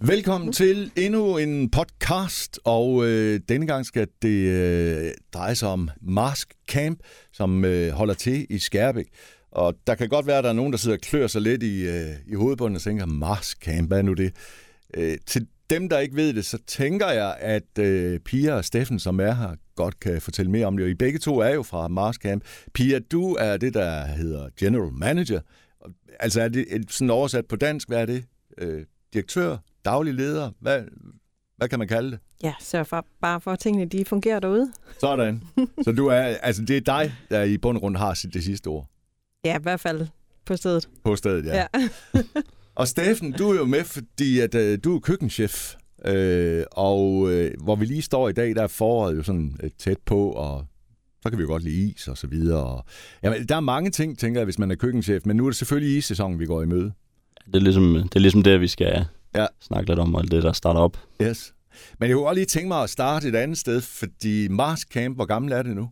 Velkommen til endnu en podcast, og øh, denne gang skal det øh, dreje sig om Mask Camp, som øh, holder til i Skærbæk. Og der kan godt være, at der er nogen, der sidder og klør sig lidt i, øh, i hovedbunden og tænker, Mask Camp, hvad er nu det? Øh, til dem, der ikke ved det, så tænker jeg, at øh, Pia og Steffen, som er her, godt kan fortælle mere om det. Og I begge to er jo fra Mars Camp. Pia, du er det, der hedder General Manager. Altså er det sådan oversat på dansk, hvad er det? Øh, direktør, daglig leder, hvad, hvad kan man kalde det? Ja, så for, bare for at tingene de fungerer derude. Sådan. Så du er, altså det er dig, der i bund og grund har det sidste ord? Ja, i hvert fald på stedet. På stedet, ja. ja. og Steffen, du er jo med, fordi at, uh, du er køkkenchef, øh, og uh, hvor vi lige står i dag, der er foråret jo sådan uh, tæt på, og så kan vi jo godt lide is og så videre. Og, jamen, der er mange ting, tænker jeg, hvis man er køkkenchef, men nu er det selvfølgelig is-sæsonen, vi går i møde. Det er ligesom det, er ligesom det vi skal ja. snakke lidt om, og det, der starter op. Yes. Men jeg kunne også lige tænke mig at starte et andet sted, fordi Mars Camp, hvor gammel er det nu?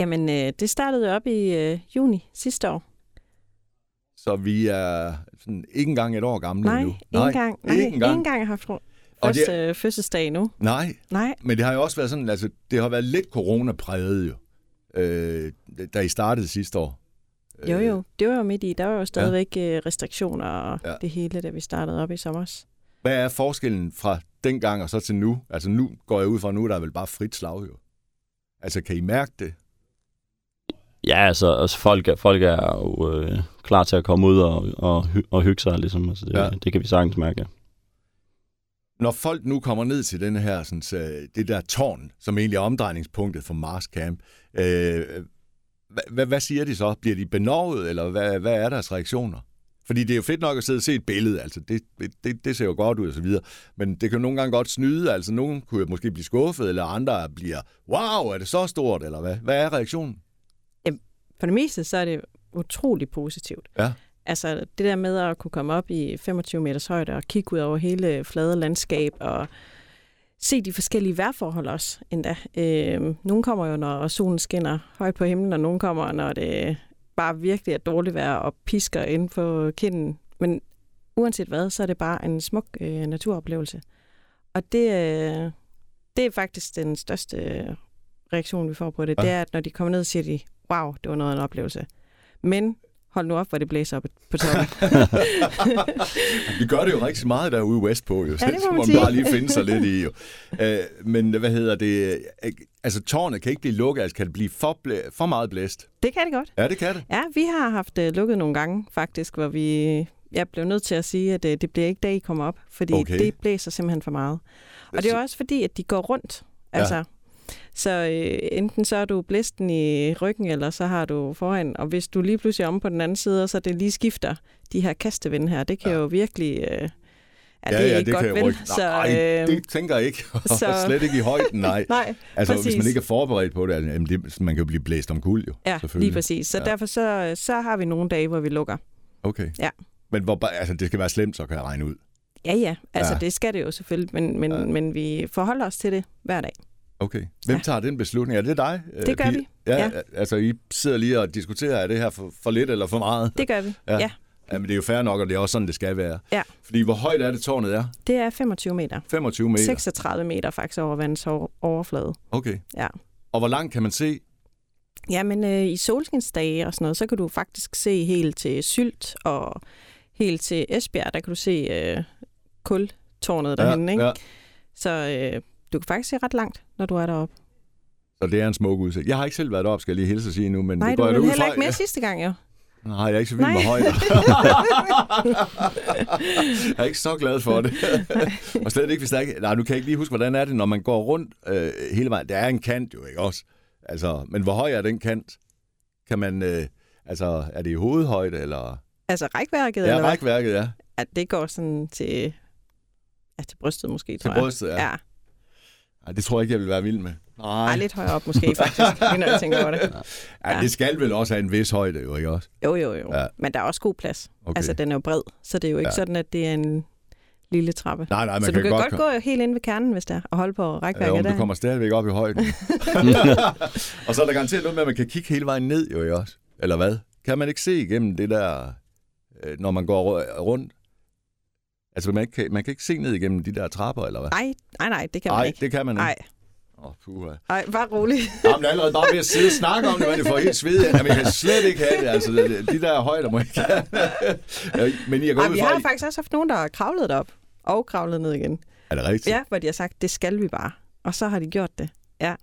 Jamen, øh, det startede op i øh, juni sidste år. Så vi er sådan ikke engang et år gamle nej, nu? Nej, ikke engang. Nej, ikke engang. Ikke engang haft første det, fødselsdag nu. Nej, nej, men det har jo også været sådan, altså det har været lidt corona-præget jo, øh, da I startede sidste år. Jo, jo. Det var jo midt i. Der var jo stadigvæk ja. Øh, restriktioner og ja. det hele, da vi startede op i sommer. Hvad er forskellen fra dengang og så til nu? Altså nu går jeg ud fra, nu der er vel bare frit slag jo. Altså kan I mærke det? Ja, altså, altså folk, er, folk er jo øh, klar til at komme ud og, og, og hygge sig, ligesom. Altså, det, ja. det kan vi sagtens mærke. Når folk nu kommer ned til den her, sådan, det der tårn, som egentlig er omdrejningspunktet for Mars Camp, øh, hvad, hvad siger de så? Bliver de benovet, eller hvad, hvad er deres reaktioner? Fordi det er jo fedt nok at sidde og se et billede, altså det, det, det ser jo godt ud og så videre, men det kan nogle gange godt snyde, altså nogen kunne måske blive skuffet, eller andre bliver, wow, er det så stort, eller hvad? Hvad er reaktionen? For det meste, så er det utrolig positivt. Ja. Altså det der med at kunne komme op i 25 meters højde og kigge ud over hele flade landskab og se de forskellige vejrforhold også endda. Øh, nogle kommer jo, når solen skinner højt på himlen, og nogle kommer, når det bare virkelig er dårligt vejr og pisker ind på kinden. Men uanset hvad, så er det bare en smuk øh, naturoplevelse. Og det, øh, det er faktisk den største reaktion, vi får på det. Ja. Det er, at når de kommer ned, siger de, wow, det var noget af en oplevelse. Men hold nu op, hvor det blæser op på toppen. vi gør det jo rigtig meget derude west på, jo. Ja, det må man, man bare lige finde sig lidt i. Jo. Uh, men hvad hedder det? Altså, tårnet kan ikke blive lukket. Altså, kan det blive for, blæ- for meget blæst? Det kan det godt. Ja, det kan det. Ja, vi har haft uh, lukket nogle gange, faktisk, hvor vi... Jeg blev nødt til at sige, at uh, det bliver ikke dag, I kommer op, fordi okay. det blæser simpelthen for meget. Og det er også fordi, at de går rundt. Altså, ja. Så øh, enten så er du blæsten i ryggen, eller så har du foran. Og hvis du lige pludselig er om på den anden side, så det lige skifter de her kastevind her, det kan ja. jo virkelig... Øh, Ja, det er ja, ikke det godt vel. Så, øh, det tænker jeg ikke. Så... Slet ikke i højden, nej. nej altså, præcis. hvis man ikke er forberedt på det, altså, jamen, det, man kan jo blive blæst om kul, jo. Ja, lige præcis. Så ja. derfor så, så har vi nogle dage, hvor vi lukker. Okay. Ja. Men hvor, altså, det skal være slemt, så kan jeg regne ud. Ja, ja. Altså, ja. det skal det jo selvfølgelig, men, men, ja. men vi forholder os til det hver dag. Okay. Hvem ja. tager den beslutning? Er det dig? Det gør vi. Ja, ja. Altså, I sidder lige og diskuterer, er det her for, for lidt eller for meget? Det gør vi, ja. ja. Jamen, det er jo fair nok, og det er også sådan, det skal være. Ja. Fordi hvor højt er det, tårnet er? Det er 25 meter. 25 meter? 36 meter faktisk over vandets overflade. Okay. Ja. Og hvor langt kan man se? Jamen, øh, i solskinsdage og sådan noget, så kan du faktisk se helt til Sylt og helt til Esbjerg, der kan du se øh, kultårnet derhenne, ikke? Ja. Så øh, du kan faktisk se ret langt, når du er deroppe. Så det er en smuk udsigt. Jeg har ikke selv været deroppe, skal jeg lige hilse at sige nu. Men Nej, det går du var heller ikke med ja. sidste gang, jo. Nej, jeg er ikke så vild med højder. jeg er ikke så glad for det. og slet ikke, hvis der ikke... Nej, nu kan jeg ikke lige huske, hvordan er det, når man går rundt øh, hele vejen. Der er en kant jo, ikke også? Altså, men hvor høj er den kant? Kan man... Øh, altså, er det i hovedhøjde, eller... Altså rækværket, ja, eller rækværket, ja. At det går sådan til... Ja, til brystet måske, tror Til brystet, ja. ja. Ej, det tror jeg ikke, jeg vil være vild med. Nej. Ej, lidt højere op måske, faktisk, når jeg tænker over det. Ja. ja, det skal vel også have en vis højde, jo ikke også? Jo, jo, jo. Ja. Men der er også god plads. Okay. Altså, den er jo bred, så det er jo ikke ja. sådan, at det er en lille trappe. Nej, nej, man så kan du kan godt, godt gå helt ind ved kernen, hvis der og holde på rækværket ja, der. du kommer stadigvæk op i højden. og så er der garanteret noget med, at man kan kigge hele vejen ned, jo ikke også? Eller hvad? Kan man ikke se igennem det der, øh, når man går rundt? Altså, man kan, man kan ikke se ned igennem de der trapper, eller hvad? Nej, nej, nej, det kan man Nej, ikke. det kan man ikke. Nej, Åh, oh, puha. nej, bare rolig. Jamen, allerede bare ved at sidde og snakke om det, man får helt sved. Jamen, jeg kan slet ikke have det. Altså, de der højder må jeg ikke have. Men går Ej, ud vi har I- faktisk også haft nogen, der har kravlet op og kravlet ned igen. Er det rigtigt? Ja, hvor de har sagt, det skal vi bare. Og så har de gjort det. Ja.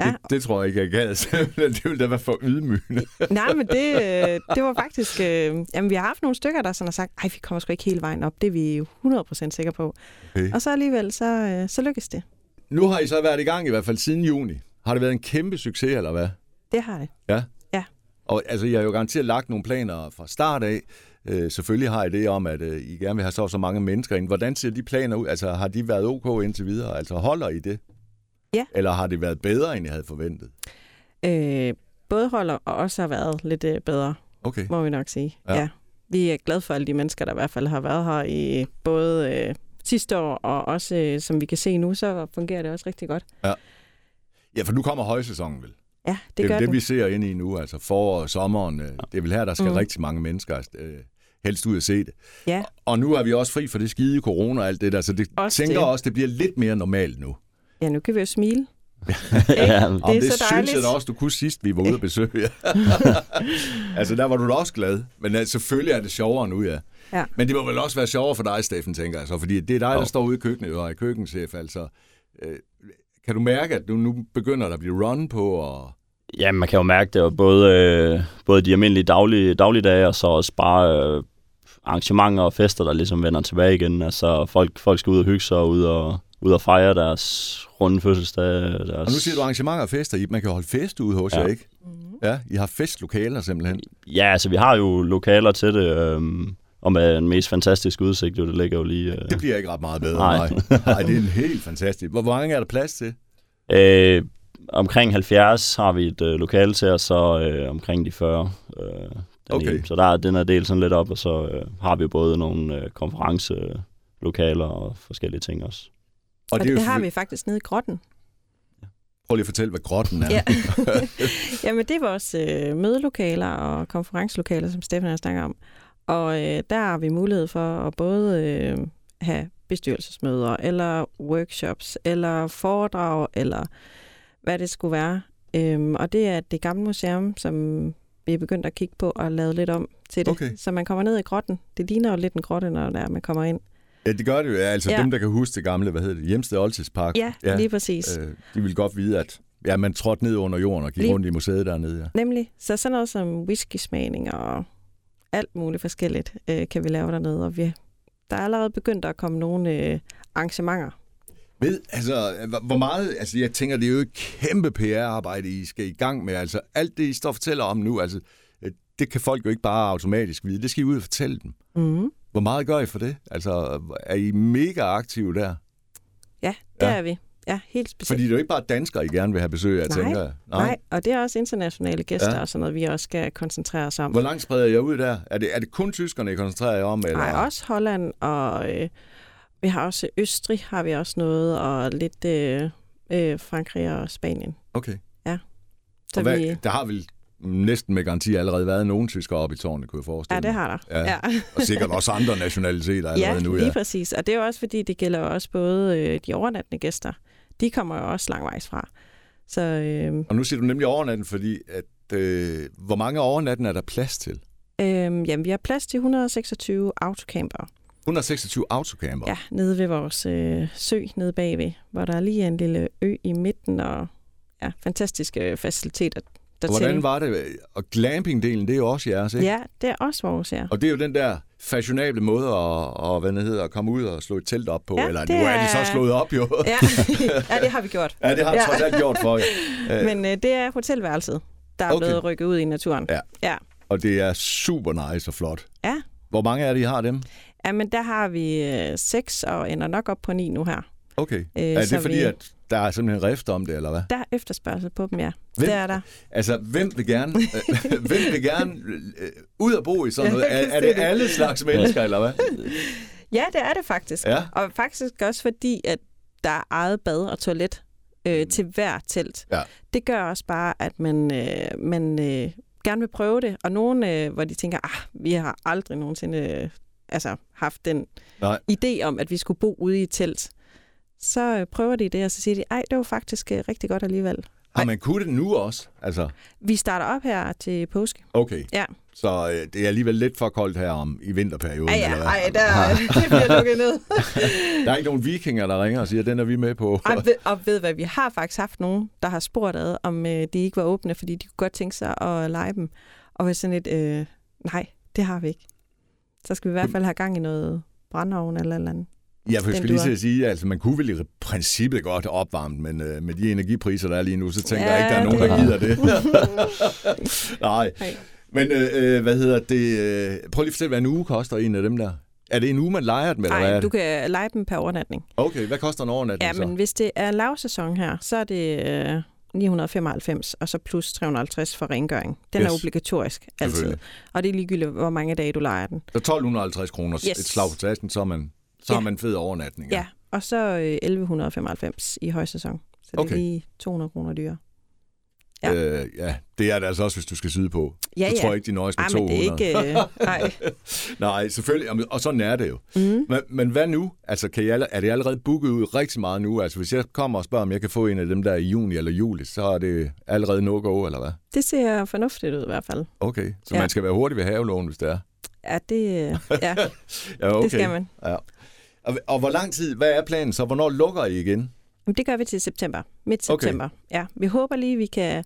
Ja, Det, det tror jeg ikke, jeg gad. det ville da være for ydmygende. nej, men det, øh, det var faktisk... Øh, jamen, vi har haft nogle stykker, der sådan har sagt, ej, vi kommer sgu ikke hele vejen op. Det er vi jo 100% sikre på. Okay. Og så alligevel, så, øh, så lykkes det. Nu har I så været i gang i hvert fald siden juni. Har det været en kæmpe succes, eller hvad? Det har det. Og altså, jeg har jo garanteret lagt nogle planer fra start af. Øh, selvfølgelig har I det om, at øh, I gerne vil have så så mange mennesker ind. Hvordan ser de planer ud? Altså, har de været ok indtil videre? Altså, holder I det? Ja. Eller har det været bedre, end jeg havde forventet? Øh, både holder og også har været lidt øh, bedre, Okay. må vi nok sige. Ja. Ja. Vi er glade for alle de mennesker, der i hvert fald har været her i både øh, sidste år, og også, øh, som vi kan se nu, så fungerer det også rigtig godt. Ja, for nu kommer højsæsonen vel? Ja, det, det er gør det, det. vi ser ind i nu. Altså forår og sommeren. øh, Det er vel her, der skal mm. Rigtig mange mennesker øh, helst ud at se det. Ja, Og nu er vi også fri for det skide corona og alt det der, så det Også tænker det. også, det bliver lidt mere normalt nu. Ja, nu kan vi jo smile. ja, Det er det så synes dejligt. jeg da også, du kunne sidst, vi var ude at besøge altså, der var du da også glad. Men altså, selvfølgelig er det sjovere nu, ja. Ja. Men det må vel også være sjovere for dig, Steffen, tænker jeg så. Fordi det er dig, der Jo. står ude i køkkenet og er køkkenchef. Altså, øh, kan du mærke, at du nu begynder der at blive run på? Og... Ja, man kan jo mærke det jo både, øh, både de almindelige daglige, dagligdage, og så også bare øh, arrangementer og fester, der ligesom vender tilbage igen. Altså folk, folk skal ud og hygge sig og ud og, ud og fejre deres runde fødselsdag. Deres... og nu siger du arrangementer og fester. I- Man kan holde fest ude hos Ja. jer, ikke? Mm-hmm. Ja, I har festlokaler simpelthen. Ja, altså vi har jo lokaler til det, øh, og med den mest fantastiske udsigt, jo, det ligger jo lige... Øh, Det bliver ikke ret meget bedre. Nej. Nej, det er en helt fantastisk. Hvor mange er der plads til? Øh, omkring 70 har vi et øh, lokale til, og så øh, omkring de 40. Øh, den Okay. ene. Så der er den er delt sådan lidt op, og så øh, har vi både nogle øh, konferencelokaler og forskellige ting også. Og det, er jo det har vi faktisk nede i grotten. Prøv lige at fortælle, hvad grotten er. Ja. Jamen, det er vores øh, mødelokaler og konferencelokaler, som Stefan har snakket om. Og øh, der har vi mulighed for at både øh, have bestyrelsesmøder, eller workshops, eller foredrag, eller hvad det skulle være. Øhm, og det er det gamle museum, som vi er begyndt at kigge på og lavet lidt om til det. Okay. Så man kommer ned i grotten. Det ligner jo lidt en grotte, når der man kommer ind. Ja, det gør det jo. Ja, Altså Ja. dem, der kan huske det gamle, hvad hedder det, Hjemsted Oldtidspark. Ja, ja. lige præcis. Øh. De vil godt vide, at ja, man trådte ned under jorden og gik Lige- rundt i museet dernede. Ja. Nemlig. Så sådan noget som whisky-smagning og alt muligt forskelligt øh, kan vi lave dernede. Og vi, der er allerede begyndt at komme nogle øh, arrangementer. Ved, altså, hvor- hvor meget, altså jeg tænker, det er jo et kæmpe PR-arbejde, I skal i gang med. Altså alt det, I står og fortæller om nu, altså øh, det kan folk jo ikke bare automatisk vide. Det skal I ud og fortælle dem. Mm. Hvor meget gør I for det? Altså, er I mega aktive der? Ja, det Ja. ja. er vi. Ja, helt specielt. Fordi det er jo ikke bare danskere, I gerne vil have besøg af, Nej, tænker jeg. Nej, og det er også internationale gæster Ja. ja. og sådan noget, vi også skal koncentrere os om. Hvor langt spreder jeg ud der? Er det, er det kun tyskerne, I koncentrerer jer om? Eller? Nej, også Holland, og øh, vi har også Østrig, har vi også noget, og lidt øh, øh, Frankrig og Spanien. Okay. Så og hvad, vi, Der har vel næsten med garanti allerede været nogen tyskere oppe i tårnet, kunne jeg forestille ja, det mig. har der. Ja. Og sikkert også andre nationaliteter ja allerede nu. lige Ja. præcis. Og det er jo også, fordi det gælder også både øh, de overnattende gæster. De kommer jo også langvejs fra. Så øh, Og nu siger du nemlig overnatten, fordi at, øh, hvor mange overnatten er der plads til? øh, jamen, vi har plads til 126 autocamper. 126 autocamper. Ja, nede ved vores øh, sø nede bagved, hvor der lige er en lille ø i midten, og ja, fantastiske faciliteter Og dertil. hvordan var det? Og glamping-delen, det er jo også jeres, ikke? Ja, det er også vores, ja. Og det er jo den der fashionable måde at, og, hvad det hedder, at komme ud og slå et telt op på. Ja, Eller det nu er de er- så slået op, jo. Ja, ja det har vi gjort. ja, det har jeg Ja. trods alt gjort for jer. Men øh, det er hotelværelset, der er Okay. blevet rykket ud i naturen. Ja. Ja. Og det er super nice og flot. Ja. Hvor mange af det, I har dem? ja, men der har vi øh, seks og ender nok op på ni nu her. Okay. Øh, er det fordi, vi, at der er simpelthen rift om det, eller hvad? Der er efterspørgsel på dem, ja. Hvem- Det er der. Altså, hvem vil gerne, øh, hvem vil gerne øh, ud og bo i sådan noget? Er, er det det. alle slags mennesker, eller hvad? Ja, det er det faktisk. Ja. Og faktisk også fordi, at der er eget bad og toilet øh, til hver telt. Ja. Det gør også bare, at man, øh, man øh, gerne vil prøve det. Og nogen, øh, hvor de tænker, ah, vi har aldrig nogensinde øh, altså, haft den Nej. idé om, at vi skulle bo ude i et telt. Så øh, prøver de det, og så siger de, ej, det var faktisk øh, rigtig godt alligevel. Har man kunnet det nu også? Altså, Vi starter op her til påske. okay. Ja. Så øh, det er alligevel lidt for koldt her om i vinterperioden, Ej, ja, ej, der, det bliver lukket ned. Der er ikke nogen vikinger, der ringer og siger, den er vi med på. Ej, ved, og ved hvad, vi har faktisk haft nogen, der har spurgt ad, om øh, de ikke var åbne, fordi de kunne godt tænke sig at lege dem. Og var sådan lidt, øh, nej, det har vi ikke. Så skal vi i hvert fald have gang i noget brændeovn eller eller andet. Ja, for jeg skal lige til at sige, altså man kunne vel i princippet godt opvarme, men øh, med de energipriser, der er lige nu, så tænker Ja, jeg ikke, der er nogen, der gider det. Nej. Nej. Men øh, øh, hvad hedder det? Øh, prøv lige at fortælle, hvad en uge koster en af dem der. Er det en uge, man leger dem, Nej, du kan lege dem per overnatning. Okay, hvad koster en overnatning Ja, så? men hvis det er lavsæson her, så er det øh, 995, og så plus 350 for rengøring. Den yes. er obligatorisk altid. Og det er ligegyldigt, hvor mange dage du leger den. Så 1250 kroner Yes. et slag på tasken, så, er man, så Ja. har man fed overnatning. Ja, og så øh, 1195 i højsæson. Så det Okay. er lige 200 kroner dyrere. Ja. Øh, ja, det er det altså også, hvis du skal syde på. Ja, så ja. tror jeg ikke, de nøjes med Ej, men 200. det er ikke... Øh, nej. Nej, selvfølgelig. Og sådan er det jo. Mm. Men, men hvad nu? Altså, kan alle, er det allerede booket ud rigtig meget nu? Altså, hvis jeg kommer og spørger, om jeg kan få en af dem der i juni eller juli, så er det allerede no-go, eller hvad? Det ser fornuftigt ud i hvert fald. Okay, så Ja. man skal være hurtig ved havelån, hvis det er. Ja, det, øh, ja, Ja, okay. det skal man. Ja. Og, og hvor lang tid, hvad er planen så? Hvornår lukker I igen? Jamen, det gør vi til september. Midt Okay. september. Ja, vi håber lige, vi kan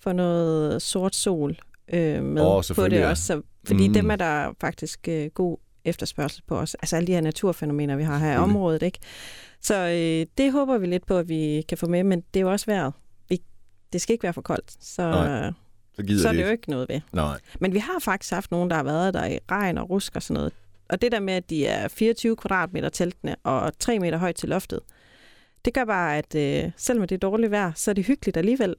få noget sort sol øh, med Åh, på det ja. også. Så, fordi Mm. dem er der faktisk øh, god efterspørgsel på os. Altså alle de her naturfænomener, vi har her i området. Ikke? Så øh, det håber vi lidt på, at vi kan få med, men det er jo også vejret. Vi, det skal ikke være for koldt, så, Nej, Så gider så er det det jo ikke. ikke noget ved. Nej. Men vi har faktisk haft nogen, der har været der i regn og rusk og sådan noget. Og det der med, at de er 24 kvadratmeter teltene og 3 meter højt til loftet, det gør bare, at øh, selvom det er dårligt vejr, så er det hyggeligt alligevel.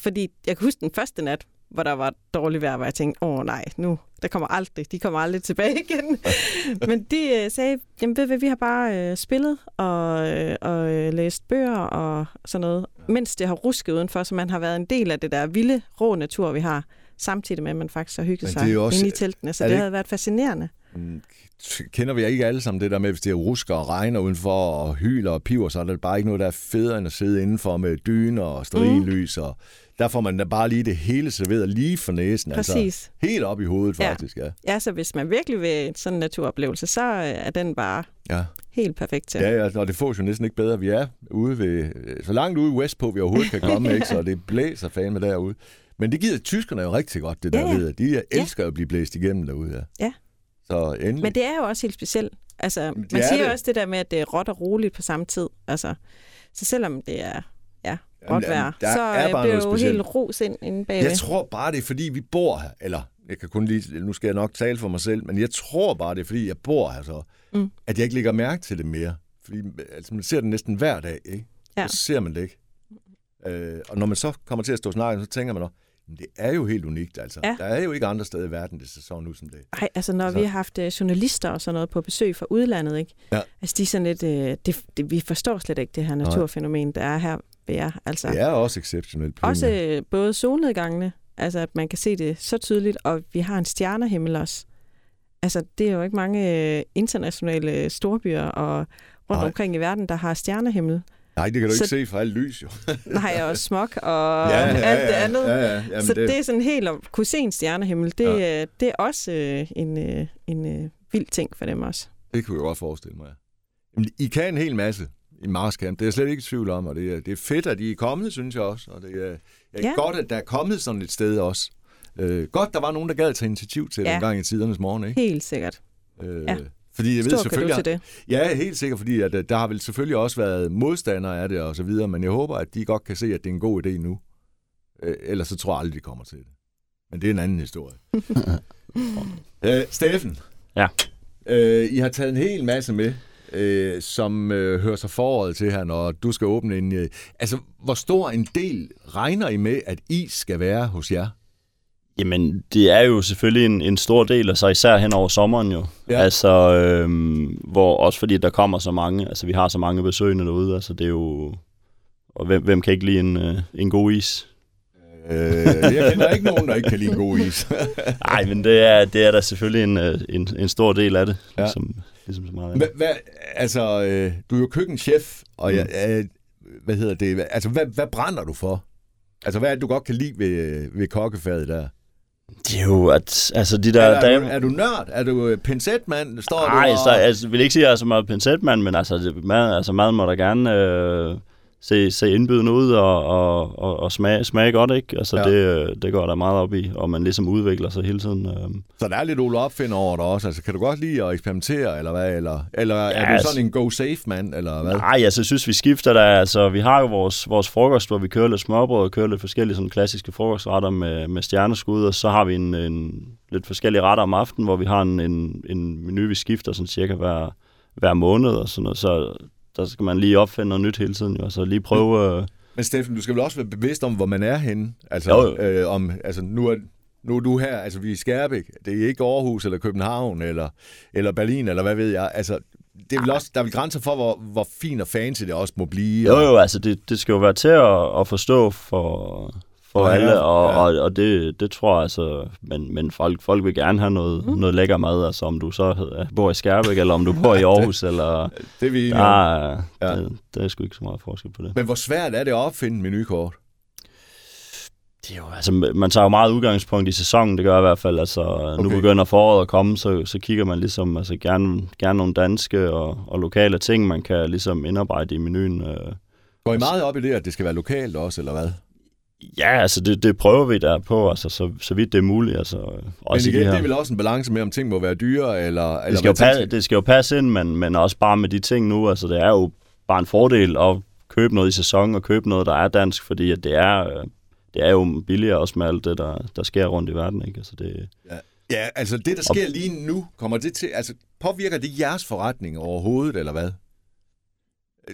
Fordi jeg kan huske den første nat, hvor der var dårligt vejr, hvor jeg tænkte, åh nej, nu, der kommer aldrig, de kommer aldrig tilbage igen. Men de øh, sagde, jamen ved hvad, vi har bare øh, spillet og, øh, og øh, læst bøger og sådan noget, mens det har rusket udenfor, så man har været en del af det der vilde, rå natur, vi har, samtidig med, at man faktisk har hygget sig også- inde i teltene, så det, det havde været fascinerende. Mm, Kender vi ikke alle sammen det der med, hvis det rusker og regner udenfor og hyler og piver, så er der bare ikke noget, der er federe end at sidde indenfor med dyner og stearinlys. Og der får man da bare lige det hele serveret lige for næsen. Altså, Præcis. helt op i hovedet, Ja. faktisk. Ja. Ja, så hvis man virkelig vil en sådan naturoplevelse, så øh, er den bare Ja. helt perfekt til. Ja, ja, og det får jo næsten ikke bedre. Vi er ude ved, øh, så langt ude vestpå, vi overhovedet kan komme, ikke? så det blæser fandme derude. Men det giver tyskerne jo rigtig godt, det der Ja, ja. ved. De elsker at blive blæst igennem derude. Ja. Ja. Så endelig. Men det er jo også helt specielt. Altså, man er siger det. også det der med, at det er råt og roligt på samme tid. Altså, så selvom det er ja, råt vejr, så er øh, bare bliver noget jo helt ros ind inde bagved. Jeg tror bare, det er fordi, vi bor her. Eller, jeg kan kun lige, nu skal jeg nok tale for mig selv, men jeg tror bare, det er fordi, jeg bor her så, Mm. at jeg ikke lægger mærke til det mere. Fordi altså, man ser det næsten hver dag, ikke? Ja. Så ser man det ikke. Øh, og når man så kommer til at stå og snakke, så tænker man, "Men det er jo helt unikt. Altså. Ja. Der er jo ikke andre steder i verden, det ser sådan ud som det. Nej, altså når Altså- vi har haft øh, journalister og sådan noget på besøg fra udlandet, ikke? Ja. Altså de er sådan lidt, øh, det, det, vi forstår slet ikke det her naturfænomen, der er her ved jer. Altså, Det er også exceptionelt. Også øh, både solnedgangene, altså at man kan se det så tydeligt, og vi har en stjernehimmel også. Altså, det er jo ikke mange øh, internationale storbyer og rundt Nej. omkring i verden, der har stjernehimmel. Nej, det kan du så- ikke se fra alt lys, jo. Nej, og smog og alt det andet. Ja, ja, jamen, så det... det er sådan helt at kunne se en stjernehimmel, det, ja. det er også øh, en, øh, en øh, vild ting for dem også. Det kunne jeg godt forestille mig. Jamen, I kan en hel masse i Mars Camp. Det er jeg slet ikke i tvivl om, og det er, det er fedt, at I er kommet, synes jeg også. Og det er, er Ja. godt, at der er kommet sådan et sted også. Øh, godt, der var nogen, der gad tage initiativ til det Ja. en gang i tidernes morgen, ikke? Helt sikkert. Øh, Ja. Fordi jeg ved Stor kado selvfølgelig... til det. Ja, helt sikkert, fordi at, øh, der har vel selvfølgelig også været modstandere af det og så videre, men jeg håber, at de godt kan se, at det er en god idé nu. Øh, ellers så tror jeg aldrig, de kommer til det. Men det er en anden historie. øh, Steffen. Ja. Øh, I har taget en hel masse med, øh, som øh, hører sig foråret til her, når du skal åbne en... Øh, altså, hvor stor en del regner I med, at is skal være hos jer? Jamen, det er jo selvfølgelig en, en stor del, og så især hen over sommeren jo. Ja. Altså, øhm, hvor også fordi der kommer så mange, altså vi har så mange besøgende derude, altså det er jo... Og hvem, hvem kan ikke lide en, øh, en god is? Øh, jeg kender ikke nogen, der ikke kan lide god is. Nej, men det er, det er da selvfølgelig en, øh, en, en stor del af det, Ja. ja. ligesom, så meget. Hva, hvad, altså, øh, du er jo køkkenchef, og jeg, Mm. øh, hvad hedder det? Altså, hvad, hvad brænder du for? Altså, hvad er det, du godt kan lide ved, ved kokkefaget der? Det er jo, at altså de der... er, er, der du, er du nørd? Er du øh, pinsetmand? Står Nej, du og... så, altså, jeg vil ikke sige, at jeg er så meget pincetmand, men altså, det, mad, altså maden må da gerne øh, se, se indbydende ud og, og, og, og smage, smage godt, ikke? Altså, Ja. det, det går der meget op i, og man ligesom udvikler sig hele tiden. Øh. Så der er lidt Ole Opfind over dig også. Altså, kan du godt lide at eksperimentere, eller hvad? Eller, eller ja, er du altså- sådan en go-safe-mand, eller hvad? Nej, altså, jeg synes, vi skifter der. Altså, vi har jo vores, vores frokost, hvor vi kører lidt smørbrød og kører lidt forskellige sådan, klassiske frokostretter med, med stjerneskud, og så har vi en, en, lidt forskellige retter om aftenen, hvor vi har en, en, en menu, vi skifter sådan cirka hver, hver måned og sådan noget. Så der skal man lige opfinde noget nyt hele tiden, jo, og så lige prøve... Øh, Men Steffen, du skal vel også være bevidst om, hvor man er henne? Altså, Jo, jo. Øh, om, altså nu, er, nu er du her, altså vi er i Skærbæk. Det er ikke Aarhus eller København eller, eller Berlin, eller hvad ved jeg. Altså, det er vel også, der er vel grænser for, hvor, hvor fin og fancy det også må blive. Jo, og- jo, altså det, det skal jo være til at, at forstå for, for Ja, alle, og, ja. og, og det, det tror jeg altså, men, men folk, folk vil gerne have noget, mm. noget lækker mad, altså om du så bor i Skærbæk, eller om du bor i Aarhus, eller Det er vi der, Ja. ja. det, der er sgu ikke så meget forskel på det. Men hvor svært er det at opfinde et menukort? Det er jo, altså, man tager jo meget udgangspunkt i sæsonen, det gør jeg i hvert fald. Altså, okay. Nu begynder foråret at komme, så, så kigger man ligesom altså, gerne, gerne nogle danske og, og lokale ting, man kan ligesom indarbejde i menuen. Øh. Går I meget op i det, at det skal være lokalt også, eller hvad? Ja, altså det, det prøver vi der på, altså, så, så vidt det er muligt. Altså, Men også i igen, de her. det er vel også en balance med, om ting må være dyre, eller... eller det, skal jo passe, det skal jo passe ind, men, men også bare med de ting nu, altså det er jo bare en fordel at købe noget i sæson og købe noget, der er dansk, fordi at det er, øh, det er jo billigere også med alt det, der, der sker rundt i verden. Ikke? Altså det, Ja, altså det, der sker lige nu, kommer det til... Altså, påvirker det jeres forretning overhovedet, eller hvad?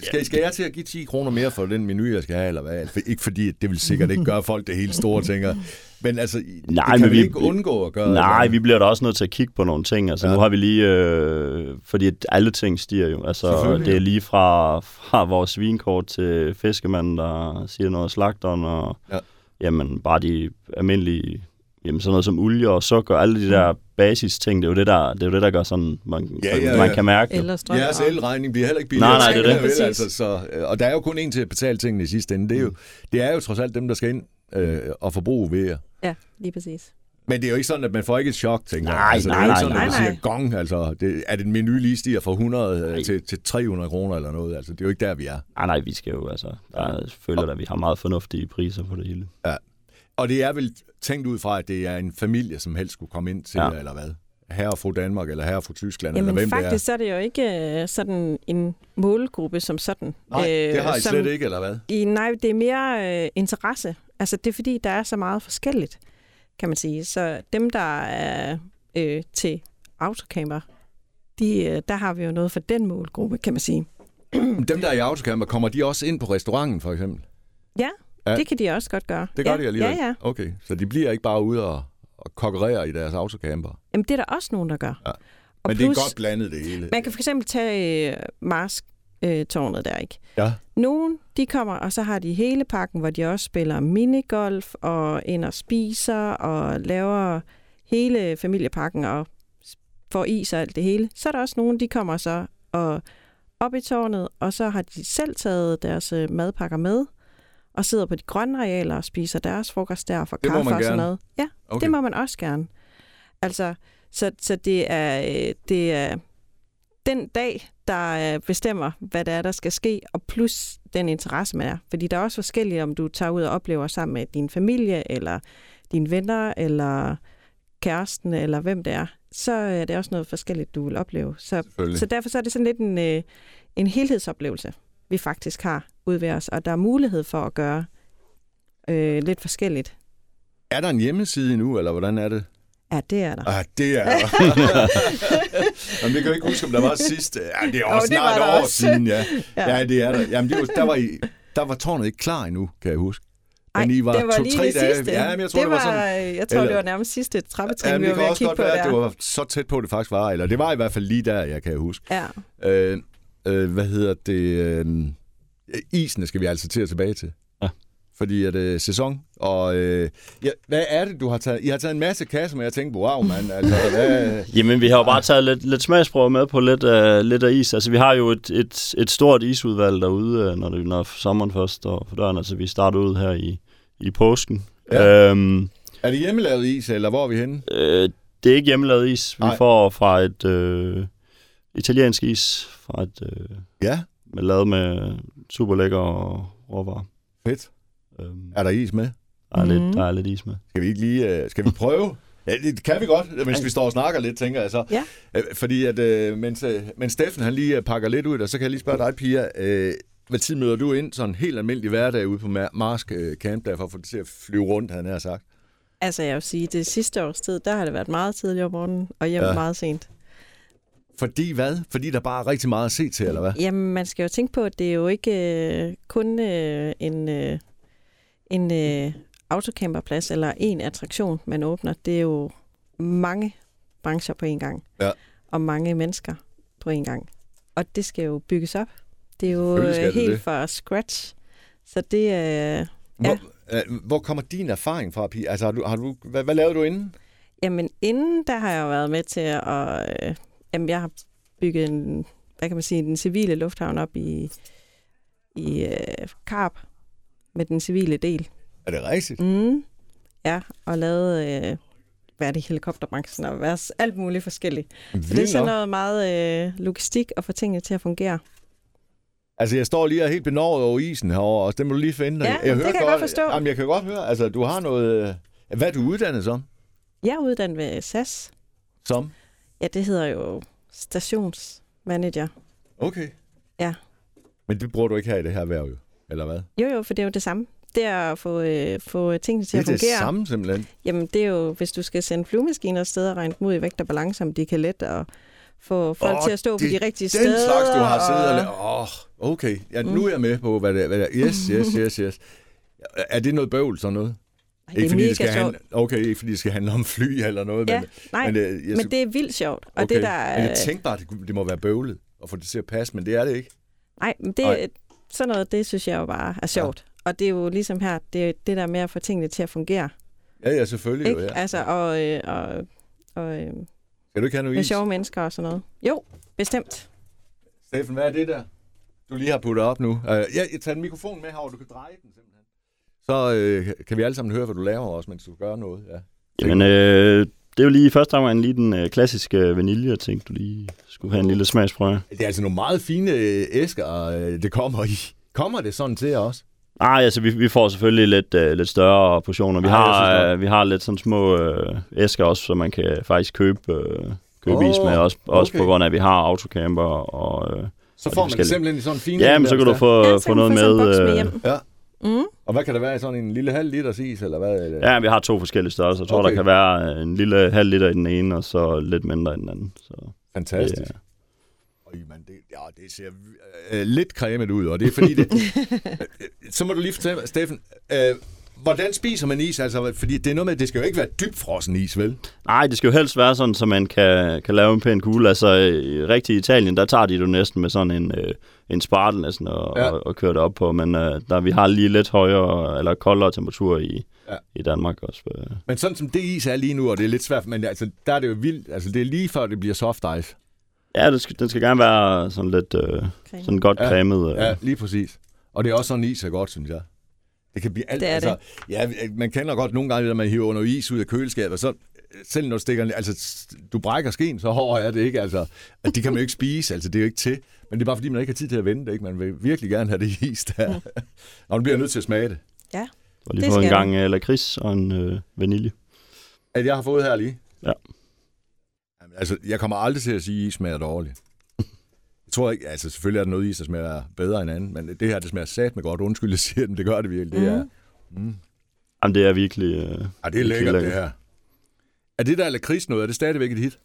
Skal, skal jeg til at give 10 kroner mere for den menu, jeg skal have, eller hvad? Ikke fordi, det vil sikkert ikke gøre folk det helt store, tænker. Men altså, Nej, det kan men vi vi- ikke undgå at gøre. Nej, eller? vi bliver da også nødt til at kigge på nogle ting. Altså Ja. nu har vi lige, øh, fordi alle ting stiger jo. Altså det er lige fra, fra vores svinkort til fiskemanden, der siger noget slagteren, og ja. jamen bare de almindelige, jamen sådan noget som olie og sukker, alle de der basis ting, det er jo det, der, det er jo det, der gør sådan, man, Ja, ja, man ja. kan mærke det. Strøm. Jeres og- elregning bliver heller ikke billigere. Nej, nej, det er det. Vel, Præcis. altså, så, øh, og der er jo kun en til at betale tingene i sidste ende. Det er jo, det er jo trods alt dem, der skal ind øh, og forbruge ved jer. Ja, lige præcis. Men det er jo ikke sådan, at man får ikke et chok, tænker jeg. Nej, altså, det er nej, jo ikke nej, sådan, at man nej. siger gong, altså, det, at en menu lige stiger fra 100 øh, Nej. til, til 300 kroner eller noget. Altså, det er jo ikke der, vi er. Nej, nej, vi skal jo, altså, der føler at vi har meget fornuftige priser på det hele. Og det er vel tænkt ud fra, at det er en familie, som helst skulle komme ind til, ja. Eller hvad? Herre og fru Danmark, eller herre og fru Tyskland, Jamen eller hvem faktisk det så er det jo ikke øh, sådan en målgruppe som sådan. er. Nej, det har I øh, som, slet ikke, eller hvad? I, nej, det er mere øh, interesse. Altså det er fordi, der er så meget forskelligt, kan man sige. Så dem, der er øh, til autocamper, de, øh, der har vi jo noget for den målgruppe, kan man sige. Dem, der er i autocamper, kommer de også ind på restauranten, for eksempel? Ja, Ja. det kan de også godt gøre. Det gør ja. de alligevel? Ja, ja. Okay, så de bliver ikke bare ude og, og konkurrere i deres autocamper. Jamen det er der også nogen, der gør. Ja. Og Men det er godt blandet, det hele. Man kan for eksempel tage øh, Mars-tårnet der, ikke? Ja. Nogen, de kommer, og så har de hele pakken, hvor de også spiller minigolf og ind og spiser og laver hele familiepakken og får is og alt det hele. Så er der også nogen, de kommer så og op i tårnet, og så har de selv taget deres øh, madpakker med og sidder på de grønne arealer og spiser deres frokost der Det må kaffe og sådan noget. Ja, Okay. det må man også gerne. Altså, så, så det er, øh, det er den dag, der øh, bestemmer, hvad det er, der skal ske, og plus den interesse, man er. Fordi der er også forskellige, om du tager ud og oplever sammen med din familie, eller dine venner, eller kæresten, eller hvem det er. Så er det også noget forskelligt, du vil opleve. Så, så derfor så er det sådan lidt en, øh, en helhedsoplevelse, vi faktisk har ude ved os. Og der er mulighed for at gøre øh, lidt forskelligt. Er der en hjemmeside endnu, eller hvordan er det? Ja, det er der. Ah, det er der. Jamen, det kan jeg ikke huske, om der var sidst. Ja, det er også det snart var et år også. siden, ja. Ja. ja. det er der. Jamen, det var, der, var I, der var tårnet ikke klar endnu, kan jeg huske. Ej, Men I var det var lige to-tre det dage- sidste. Ja, men jeg tror, det var sådan- Jeg tror, eller- det var nærmest sidste trappetrin, Ja, vi det var ved at kigge godt på være, der. det var så tæt på, det faktisk var. Eller det var i hvert fald lige der, jeg kan huske. Ja. Øh, øh, hvad hedder det? Øh, isene skal vi altså til at tilbage til. Ja. fordi at øh, sæson, og øh, ja, hvad er det, du har taget? I har taget en masse kasser med, jeg tænkte, wow, mand, altså, hvad... Jamen, vi har jo bare taget lidt, lidt smagsprøver med på lidt, uh, lidt af is. Altså, vi har jo et, et, et stort isudvalg derude, uh, når, det, når sommeren først står for døren. Altså, vi starter ud her i, i påsken. Ja. Øhm, Er det hjemmelavet is, eller hvor er vi henne? øh, det er ikke hjemmelavet is. Vi Nej. får fra et øh, italiensk is, fra et, øh, Ja, med, lavet med super lækker råvarer. fedt. Øhm, Er der is med? der, er lidt, Mhm. der er lidt is med. Skal vi ikke lige... Øh, skal vi prøve? Ja, det kan vi godt, mens vi står og snakker lidt, tænker jeg så. Ja. Øh, fordi at, øh, mens, øh, mens Steffen han lige øh, pakker lidt ud, og så kan jeg lige spørge dig, Pia, øh, hvad tid møder du ind sådan en helt almindelig hverdag ude på Ma- Marsk øh, Camp, der for at få det til at flyve rundt, han har sagt? Altså, jeg vil sige, det sidste års tid, der har det været meget tidligt om morgenen, og hjem Ja. ja. meget sent. Fordi hvad? Fordi der bare er rigtig meget at se til, eller hvad? Jamen, man skal jo tænke på, at det er jo ikke øh, kun øh, en, øh, en øh, autocamperplads eller en attraktion, man åbner. Det er jo mange brancher på en gang. Ja. Og mange mennesker på en gang. Og det skal jo bygges op. Det er jo øh, helt det. fra scratch. Så det er... Øh, Hvor, øh, hvor kommer din erfaring fra, Pia? Altså, har du, har du, hvad, hvad lavede du inden? Jamen, inden der har jeg jo været med til at... Øh, jamen, jeg har bygget en, hvad kan man sige, den civile lufthavn op i, i øh, Karp med den civile del. Er det rigtigt? Mm. Ja, og lavet, øh, hvad er det, helikopterbranchen og hvad, alt muligt forskelligt. Så det er Vildt sådan noget meget øh, logistik at få tingene til at fungere. Altså, jeg står lige og er helt benovet over isen herovre, og det må du lige finde. Ja, det kan jeg godt forstå. Jamen, jeg kan godt høre, altså, du har noget... øh, Hvad er du uddannet som? Jeg er uddannet ved SAS. Som? Ja, det hedder jo stationsmanager. Okay. Ja. Men det bruger du ikke her i det her erhverv, jo? Eller hvad? Jo, jo, for det er jo det samme. Det er at få, øh, få tingene til Det er at det fungere. samme, simpelthen. Jamen, det er jo, hvis du skal sende flyvemaskiner afsted og regne dem ud i vægt og balance, om de kan lette og få folk Åh, til at stå på det de rigtige Den steder. slags, du har siddet og... Åh, oh, okay. Ja, nu er jeg med på, hvad det. Hvad det er. Yes, yes, yes, yes. Er det noget bøvl, sådan noget? Ej, det er fordi det skal handle, okay, ikke fordi det skal handle om fly eller noget, Ja, men, nej, men, øh, jeg, men det er vildt sjovt. Og okay. det der, men jeg tænkte bare, det, det må være bøvlet at få det til at passe, men det er det ikke. nej, men det, Nej. sådan noget, det synes jeg jo bare er sjovt. Ja. Og det er jo ligesom her, det det der med at få tingene til at fungere. Ja, ja, selvfølgelig Ikke? jo, ja. Altså, og, øh, og, og øh, Skal du ikke have noget med is? sjove mennesker og sådan noget. Jo, bestemt. Steffen, hvad er det der, du lige har puttet op nu? Uh, ja, jeg tager en mikrofon med herovre, du kan dreje den. Så uh, kan vi alle sammen høre, hvad du laver også, mens du gør noget. Ja. Jamen, øh, det er jo lige i første omgang lige den øh, klassiske vanilje, jeg tænkte, du lige skulle have en lille smagsprøve. Det er altså nogle meget fine øh, æsker, øh, det kommer i. Kommer det sådan til os? Nej, altså vi, vi får selvfølgelig lidt, øh, lidt større portioner. Vi, Ej, jeg synes har, øh, vi har lidt sådan små øh, æsker også, så man kan faktisk købe, øh, købe Åh, is med, også, også okay. på grund af, at vi har autocamper. Og, øh, Så Og får de man det simpelthen i sådan en fin... ja, en men så kan du få, Ja, få noget med. med Øh, hjem. Ja. Mm. Og hvad kan der være i sådan en lille halv liters is, eller hvad? Eller? ja, vi har to forskellige størrelser. Jeg tror, Okay. der kan være en lille halv liter i den ene, og så lidt mindre i den anden. Så, Fantastisk. det, Øj, man, det, ja, det ser øh, lidt cremet ud, og det er fordi det... Øh, så må du lige fortælle mig, Steffen, øh, hvordan spiser man is? Altså, fordi det er noget med, det skal jo ikke være dybfrossen is, vel? Nej, det skal jo helst være sådan, så man kan, kan lave en pæn kugle. Altså, i rigtig Italien, der tager de det jo næsten med sådan en, øh, en spartel næsten og, Ja. og, og kører det op på. Men øh, der, vi har lige lidt højere eller koldere temperatur i, Ja. i Danmark også. Øh. Men sådan som det is er lige nu, og det er lidt svært, men altså, der er det jo vildt. Altså, det er lige før, det bliver soft ice. Ja, det skal, den skal gerne være sådan lidt øh, sådan godt Ja. ja. cremet. Øh. Ja, lige præcis. Og det er også sådan, is er godt, synes jeg. Det kan blive alt. Det er altså, Ja, man kender godt nogle gange, at man hiver noget is ud af køleskabet, og så selv når du stikker, altså, du brækker skeen, så hård er det ikke, altså. At det kan man jo ikke spise, altså, det er jo ikke til. Men det er bare fordi, man ikke har tid til at vente det, ikke? Man vil virkelig gerne have det is der. Mm. og man bliver nødt til at smage det. Og lige Det få en gang øh, lakrids og en øh, vanilje. At jeg har fået her lige? Ja. Jamen, altså, jeg kommer aldrig til at sige, at is smager dårligt. Jeg tror ikke, altså selvfølgelig er der noget is, der smager bedre end andet, men det her, det smager sat med godt. Undskyld, jeg siger det, men det gør det virkelig. Det er, mm. Jamen, det er virkelig... Øh, Ja, det er virkelig lækkert, det lækkert. her. Er det der lakrids noget, er det stadigvæk et hit?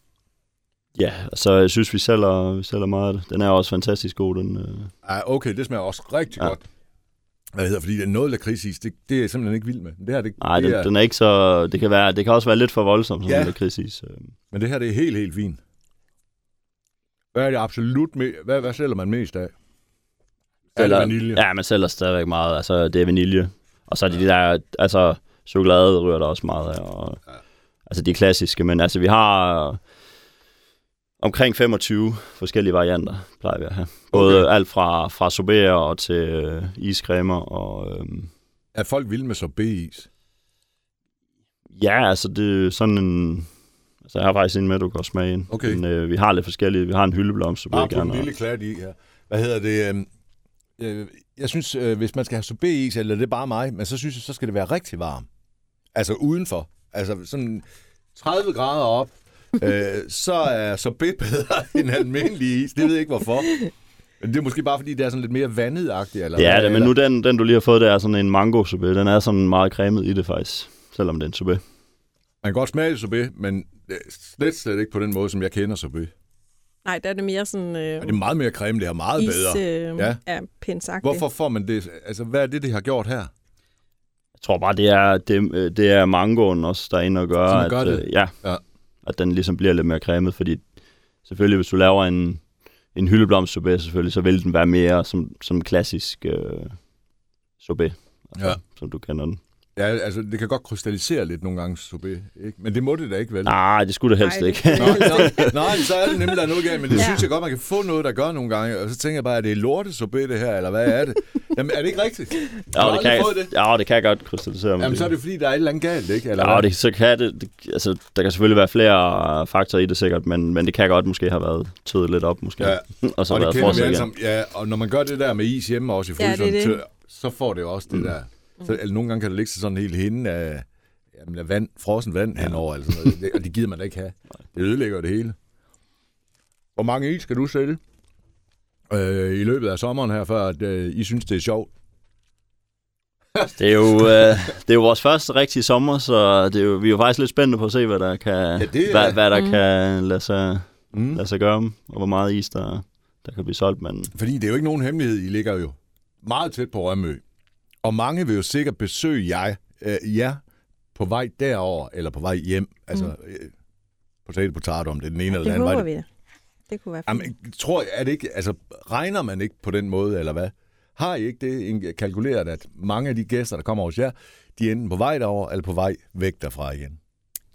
Ja, så jeg synes, vi sælger, vi sælger meget af det. Den er også fantastisk god, den... Øh. Ja, okay, det smager også rigtig ja. Ja. godt. Hvad hedder, fordi det noget lakridsis, det, det er jeg simpelthen ikke vild med. Det her, det, Nej, det den, er, den er ikke så... Det kan, være, det kan også være lidt for voldsomt, sådan Ja. ja. lakridsis. Øh. men det her, det er helt, helt fint. Hvad er det absolut med, hvad, hvad sælger man mest af? Er det vanilje? Ja, man sælger stadigvæk meget. Altså, det er vanilje. Og så er det de der, altså chokolade ryger der også meget af, og, ja. Altså de klassiske, men altså vi har omkring 25 forskellige varianter, plejer vi at have. Både okay. alt fra, fra sorbet og til øh, iscremer og... Øh, er folk vilde med sorbet-is? Ja, altså det er sådan en... Altså jeg har faktisk en med, du kan smage ind. Okay. Men, øh, vi har lidt forskellige. Vi har en hyldeblomst, så Bare på en lille klat i her. Hvad hedder det? Øh, øh, jeg synes, øh, hvis man skal have sorbet-is, eller det er bare mig, men så synes jeg, så skal det være rigtig varm. Altså udenfor. Altså sådan 30 grader op, øh, så er sorbet bedre end almindelig is. Det ved jeg ikke, hvorfor. Men det er måske bare, fordi det er sådan lidt mere vandet-agtigt. Eller ja, det, men nu den, den, du lige har fået, det er sådan en mango sorbet. Den er sådan meget cremet i det faktisk, selvom det er en sorbet. Man kan godt smage sorbet, men slet, slet ikke på den måde, som jeg kender sorbet. Nej, der er det mere sådan... Øh, ja, det er meget mere creme, det er meget is, bedre. Øh, ja. ja. Hvorfor får man det? Altså, hvad er det, de har gjort her? Jeg tror bare, det er, det, det er mangoen også, der er inde og gør, at, gør det? Øh, ja, ja, at den ligesom bliver lidt mere cremet, fordi selvfølgelig, hvis du laver en, en hyldeblomst sorbet, selvfølgelig, så vil den være mere som, som klassisk øh, sorbet, altså, ja. som du kender den. Ja, altså, det kan godt krystallisere lidt nogle gange, sorbet, ikke? Men det må det da ikke, vel? Nej, det skulle det helst Nej, ikke. det, nej, nej, så er det nemlig, der er noget galt, men det ja. synes jeg godt, man kan få noget, der gør nogle gange. Og så tænker jeg bare, er det lorte sorbet, det her, eller hvad er det? Jamen, er det ikke rigtigt? Ja, det kan, det? ja, det kan godt krystallisere. Jamen, så er det fordi, der er et eller andet galt, ikke? Eller ja, det, så kan det, det, altså, der kan selvfølgelig være flere faktorer i det sikkert, men, men det kan godt måske have været tødet lidt op, måske. Ja. og så og været forsøg Ja, og når man gør det der med is hjemme også i fryseren, ja, så får det også det mm. der så, eller nogle gange kan der ligge sådan helt hende af, jamen, af vand, frossen vand ja. henover, eller sådan noget. og det gider man da ikke have. Det ødelægger det hele. Hvor mange is skal du sælge øh, i løbet af sommeren her, før at, øh, I synes, det er sjovt? det, er jo, øh, det er jo vores første rigtige sommer, så det er jo, vi er jo faktisk lidt spændte på at se, hvad der kan, ja, det, hvad, hvad der mm. kan lade sig, mm. lade sig gøre, og hvor meget is der, der kan blive solgt. Men... Fordi det er jo ikke nogen hemmelighed, I ligger jo meget tæt på Rømø. Og mange vil jo sikkert besøge jeg, øh, jer på vej derover eller på vej hjem. Altså, mm. øh, potato, potato, om det er den ene eller den anden vej. Det vi Det kunne være fint. Jamen, tror, er det ikke, altså, regner man ikke på den måde, eller hvad? Har I ikke det kalkuleret, at mange af de gæster, der kommer hos jer, de er enten på vej derover eller på vej væk derfra igen?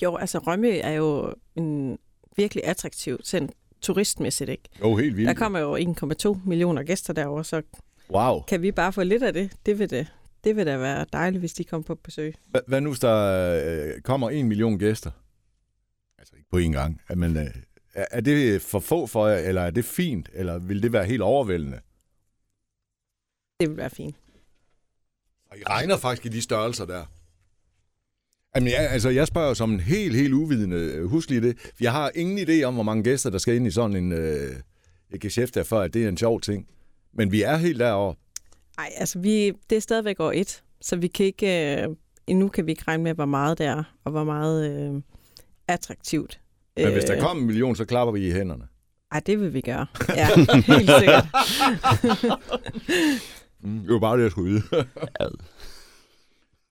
Jo, altså Rømø er jo en virkelig attraktiv sådan turistmæssigt, ikke? Jo, helt vildt. Der kommer jo 1,2 millioner gæster derover, så wow. kan vi bare få lidt af det. Det vil det det vil da være dejligt, hvis de kommer på besøg. H- hvad nu, hvis der øh, kommer en million gæster? Altså ikke på én gang. Men øh, er det for få for jer, eller er det fint? Eller vil det være helt overvældende? Det vil være fint. Og I regner faktisk i de størrelser der. Jamen, jeg, altså, jeg spørger som en helt, helt uvidende. Husk lige det. Jeg har ingen idé om, hvor mange gæster, der skal ind i sådan en øh, geschæft der, for at det er en sjov ting. Men vi er helt derovre. Nej, altså vi, det er stadigvæk år et, så vi kan ikke, øh, endnu kan vi ikke regne med, hvor meget det er, og hvor meget øh, attraktivt. Men hvis der øh, kommer en million, så klapper vi i hænderne. Ej, det vil vi gøre. Ja, helt sikkert. mm, det var bare det, jeg skulle vide.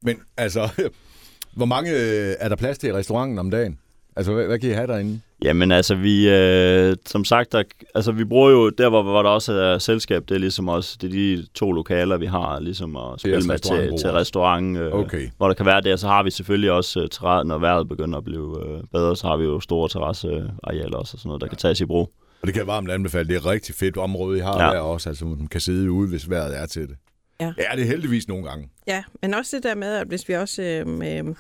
Men altså, hvor mange øh, er der plads til i restauranten om dagen? Altså, hvad, hvad kan I have derinde? Jamen altså, vi, øh, som sagt, der, altså, vi bruger jo, der hvor, hvor der også er selskab, det er ligesom også, det er de to lokaler, vi har ligesom at spille med til, til restaurant, øh, okay. hvor der kan være det, så har vi selvfølgelig også, øh, når vejret begynder at blive øh, bedre, så har vi jo store terrassearealer også, og sådan noget, der ja. kan tages i brug. Og det kan jeg varmt anbefale, det er et rigtig fedt område, I har ja. der også, altså man kan sidde ude, hvis vejret er til det. Ja. ja, det er heldigvis nogle gange. Ja, men også det der med, at hvis vi også øh,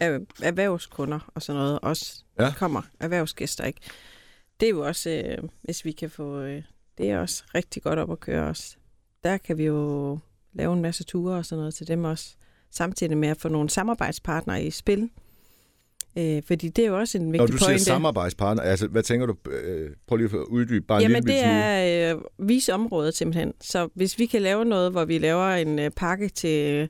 med erhvervskunder og sådan noget også ja. kommer, erhvervsgæster, ikke? Det er jo også, øh, hvis vi kan få, øh, det er også rigtig godt op at køre os. Der kan vi jo lave en masse ture og sådan noget til dem også, samtidig med at få nogle samarbejdspartnere i spil. Øh, fordi det er jo også en vigtig pointe. Når du siger samarbejdspartner, altså, hvad tænker du? Øh, prøv lige at uddybe bare Jamen, en lille det er øh, vise området simpelthen. Så hvis vi kan lave noget, hvor vi laver en øh, pakke til øh,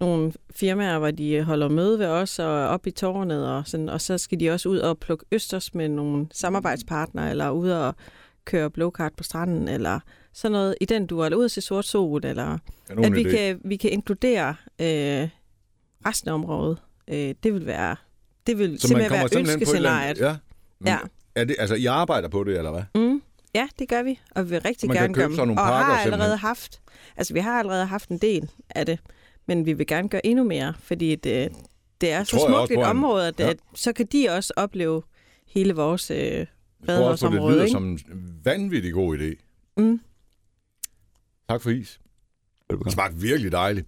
nogle firmaer, hvor de holder møde ved os og op i tårnet, og, sådan, og så skal de også ud og plukke østers med nogle samarbejdspartnere, eller ud og køre blowkart på stranden, eller sådan noget i den du eller ud til sort sol, eller at vi kan, vi kan inkludere øh, resten af området. Øh, det vil være det vil så simpelthen være ønskescenariet. Ja. Men ja. Er det, altså, I arbejder på det, eller hvad? Mm. Ja, det gør vi, og vi vil rigtig gerne gøre det. Og har allerede haft, altså vi har allerede haft en del af det, men vi vil gerne gøre endnu mere, fordi det, det er så jeg smukt et område, at, ja. at så kan de også opleve hele vores øh, Jeg tror også, på, det badehavsområde. lyder ikke? som en vanvittig god idé. Mm. Tak for is. Det smagte virkelig dejligt.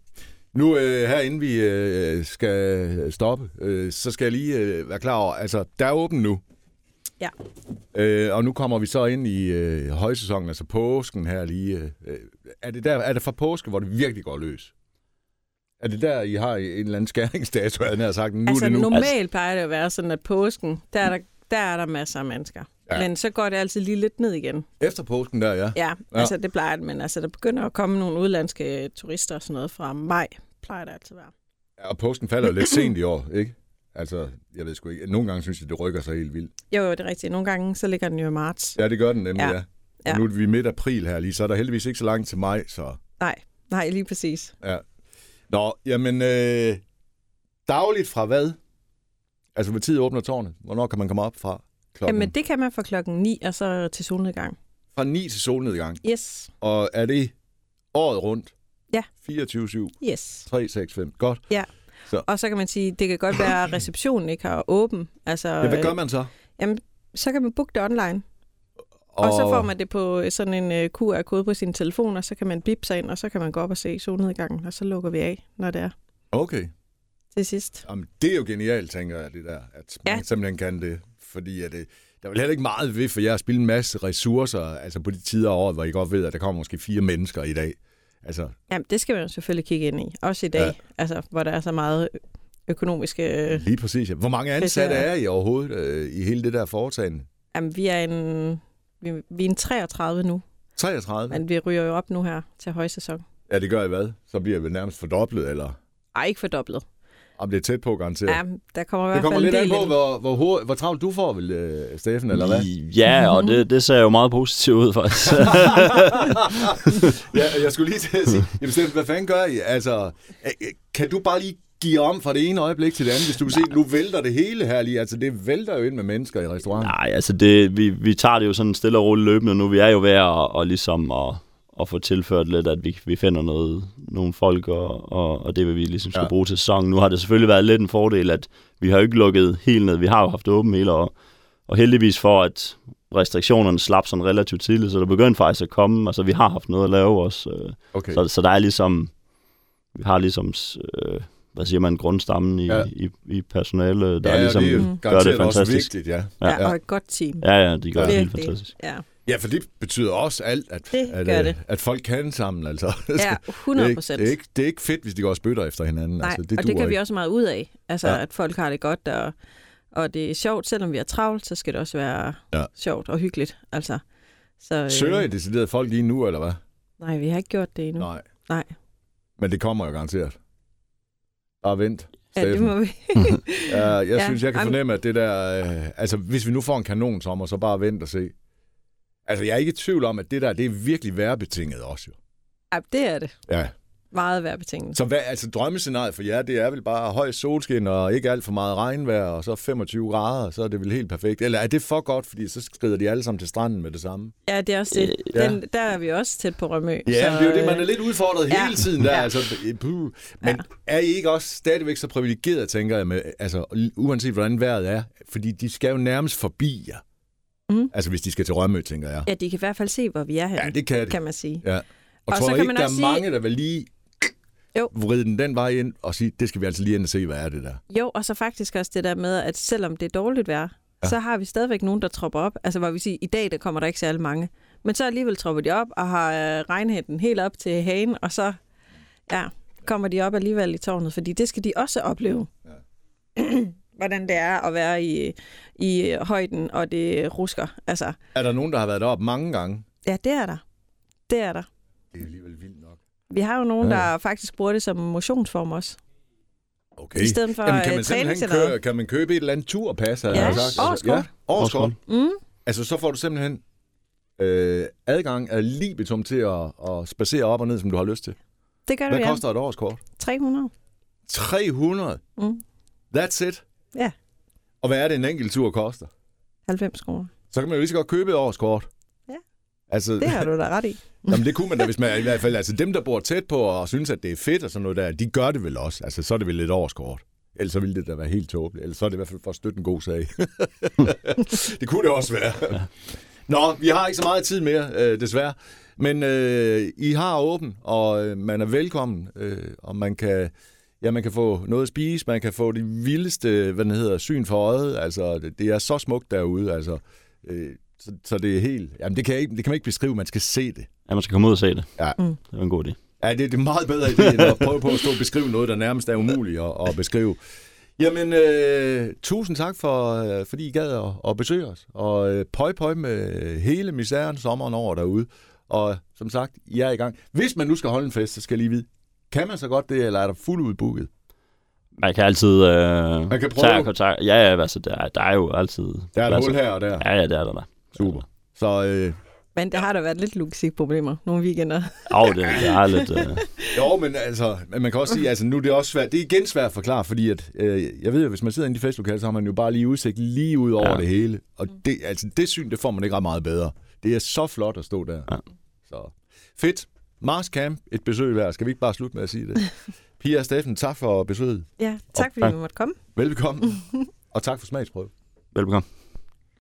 Nu øh, her inden vi øh, skal stoppe, øh, så skal jeg lige øh, være klar over, altså der er åben nu. Ja. Øh, og nu kommer vi så ind i øh, højsæsonen, altså påsken her lige. Øh, øh, er, det der, er det fra påske, hvor det virkelig går løs? Er det der, I har en eller anden skæringsdato, havde jeg sagt? Nu altså er det nu. normalt plejer det at være sådan, at påsken, der er der, der, er der masser af mennesker. Ja. Men så går det altid lige lidt ned igen. Efter påsken der, ja. Ja, Ja. ja. altså det plejer det, men altså der begynder at komme nogle udlandske turister og sådan noget fra maj, plejer det altid at være. Ja, Og påsken falder jo lidt sent i år, ikke? Altså, jeg ved sgu ikke. Nogle gange synes jeg, det rykker sig helt vildt. Jo, jo, det er rigtigt. Nogle gange, så ligger den jo i marts. Ja, det gør den nemlig, ja. Ja. ja. Og Ja. nu er vi midt april her lige, så er der heldigvis ikke så langt til maj, så... Nej, nej, lige præcis. Ja. Nå, jamen, øh, dagligt fra hvad? Altså, hvad tid åbner tårnet? Hvornår kan man komme op fra? Klokken? Jamen, det kan man fra klokken 9 og så til solnedgang. Fra 9 til solnedgang. Yes, Og er det året rundt? Ja. 24-7, yes. 3, 6, 5. Godt. Og så kan man sige, det kan godt være, at receptionen ikke har åben. Altså, Ja, hvad gør man så? så kan man booke det online. Og, og så får man det på sådan en uh, QR-kode på sin telefon, og så kan man bip sig ind, og så kan man gå op og se solnedgangen, og så lukker vi af, når det er Okay. til sidst. Jamen, det er jo genialt, tænker jeg, det der, at man Ja. simpelthen kan det. Fordi at det, der er vel heller ikke meget ved for jer at spille en masse ressourcer, altså på de tider af året, hvor I godt ved, at der kommer måske fire mennesker i dag. Altså, Jamen, det skal man jo selvfølgelig kigge ind i. Også i dag, Ja. altså, hvor der er så meget økonomiske... Øh, lige præcis. Ja. Hvor mange ansatte er- er I overhovedet øh, i hele det der foretagende? jamen, vi er en... Vi, vi er en 33 nu, 33? men vi ryger jo op nu her til højsæson. Ja, det gør I hvad? Så bliver vi nærmest fordoblet, eller? Ej, ikke fordoblet. Om det er tæt på, garanteret. Ja, der kommer i det hvert kommer fald lidt en an del på, hvor, hvor, hvor travlt du får, vel, øh, Steffen, eller hvad? Ja, og det, det ser jo meget positivt ud, faktisk. ja, jeg skulle lige til at sige, jamen Steffen, hvad fanden gør I? Altså, øh, øh, kan du bare lige give om fra det ene øjeblik til det andet, hvis du vil se, nu vælter det hele her lige. Altså, det vælter jo ind med mennesker i restauranten. Nej, altså det, vi, vi tager det jo sådan stille og roligt løbende nu. Vi er jo ved at og ligesom at, at få tilført lidt, at vi, vi finder noget, nogle folk, og, og, og det vil vi ligesom skal Ja. bruge til sæsonen. Nu har det selvfølgelig været lidt en fordel, at vi har ikke lukket helt ned. Vi har jo haft åbent hele år. Og heldigvis for, at restriktionerne slap sådan relativt tidligt, så der begyndte faktisk at komme. Altså, vi har haft noget at lave også. øh, Okay. Så, så der er ligesom, vi har ligesom, øh, hvad siger man, grundstammen i, Ja. ja. i, i personale, der ja, ligesom det er gør det også fantastisk. vigtigt, ja. Ja, Ja. og et godt team. Ja, ja, de gør det helt fantastisk. Ja, Ja, for det betyder også alt, at, Det at, gør øh, det. at folk kan sammen. Altså. ja 100 det, er ikke, procent. det, er ikke, det er ikke fedt, hvis de går og spytter efter hinanden. Nej, altså, det og det kan vi ikke. også meget ud af. Altså, Ja. ja. at folk har det godt, og, og det er sjovt. Selvom vi er travlt, så skal det også være Ja. ja. sjovt og hyggeligt. Altså, så, øh, Søger I decideret folk lige nu, eller hvad? Nej, vi har ikke gjort det endnu. Nej. Nej. Men det kommer jo garanteret. Bare vent. Ja, det må vi. Ja, jeg ja, synes, jeg kan fornemme, at det der... Øh, altså, hvis vi nu får en kanon sommer, så bare vent og se. Altså, jeg er ikke i tvivl om, at det der, det er virkelig værbetinget også jo. ja, det er det. Ja. Meget værd betinget. Så hvad, altså, drømmescenariet for jer, det er vel bare høj solskin og ikke alt for meget regnvejr, og så 25 grader, så er det vel helt perfekt. Eller er det for godt, fordi så skrider de alle sammen til stranden med det samme? Ja, det er også det. Ja. Den, der er vi også tæt på Rømø. Ja, så, det er jo det, man er lidt udfordret ja. hele tiden der. Ja. Altså, puh. Men er I ikke også stadigvæk så privilegeret, tænker jeg, med, altså, uanset hvordan vejret er? Fordi de skal jo nærmest forbi jer. Mm. Altså, hvis de skal til Rømø, tænker jeg. Ja, de kan i hvert fald se, hvor vi er henne, Ja, det kan de. kan man sige. Ja. Og, Og tror så kan ikke, man der er også sige- mange, der vil lige Jo. vride den den vej ind og sige, det skal vi altså lige ind og se, hvad er det der? Jo, og så faktisk også det der med, at selvom det er dårligt vejr, Ja. så har vi stadigvæk nogen, der tropper op. Altså, hvor vi siger, i dag der kommer der ikke særlig mange. Men så alligevel tropper de op og har øh, regnhætten helt op til hagen, og så ja, kommer de op alligevel i tårnet, fordi det skal de også opleve. Ja. Hvordan det er at være i, i højden, og det rusker. Altså, Er der nogen, der har været deroppe mange gange? ja, det er der. Det er der. Det er alligevel vildt. Vi har jo nogen, Ja, ja, ja. der faktisk bruger det som motionsform også. Okay. I stedet for Jamen, kan øh, man simpelthen træningscenteret. købe, kan man købe et eller andet turpas? Ja, sagt? årskort. Ja, årskort. Mm, Altså, så får du simpelthen øh, adgang af libitum til at, at spacere op og ned, som du har lyst til. det gør du, Hvad ja. koster et årskort? 300. 300. Mm, That's it. Ja. Og hvad er det, en enkelt tur koster? 90 kroner. Så kan man jo lige så godt købe et årskort. Ja. Altså, Det har du da ret i. Jamen, det kunne man da, hvis man i hvert fald... Altså, dem, der bor tæt på og synes, at det er fedt og sådan noget der, de gør det vel også. Altså, så er det vel lidt overskort. Ellers så ville det da være helt tåbeligt. Ellers så er det i hvert fald for at støtte en god sag. det kunne det også være. Nå, vi har ikke så meget tid mere, øh, desværre. Men øh, I har åben, og øh, man er velkommen, øh, og man kan, ja, man kan få noget at spise, man kan få det vildeste, hvad den hedder, syn for øjet. Altså, det, det er så smukt derude, altså. Øh, så, så det er helt... Jamen, det kan, jeg ikke, det kan man ikke beskrive, man skal se det. Ja, man skal komme ud og se det. Ja. Mm. Det var en god idé. Ja, det, det er meget bedre idé, end at prøve på at stå og beskrive noget, der nærmest er umuligt at, at beskrive. Jamen, øh, tusind tak, for, øh, fordi I gad at, at besøge os. Og øh, pøj pøj med hele misæren sommeren over derude. Og som sagt, I er i gang. Hvis man nu skal holde en fest, så skal jeg lige vide, kan man så godt det, eller er der fuldt udbooket? Man kan altid øh, Man kan prøve. tage kontakt. Ja, ja, altså, der, er- der er jo altid... Der er et hul her og der. Ja, ja, det er der da. Super. Så øh, Men der har der været lidt logistikproblemer nogle weekender. Jo, det, det er lidt... Øh, Jo, men altså, men man kan også sige, altså nu er det også svært, det er igen svært at forklare, fordi at, øh, jeg ved jo, hvis man sidder inde i festlokalet, så har man jo bare lige udsigt lige ud over ja. Ja. det hele. Og det, altså, det syn, det får man ikke ret meget bedre. Det er så flot at stå der. Ja. Så fedt. Mars Camp, et besøg værd. Skal vi ikke bare slutte med at sige det? Pia og Steffen, tak for besøget. Ja, tak fordi tak. vi måtte komme. Velkommen. og tak for smagsprøve. velbekomme.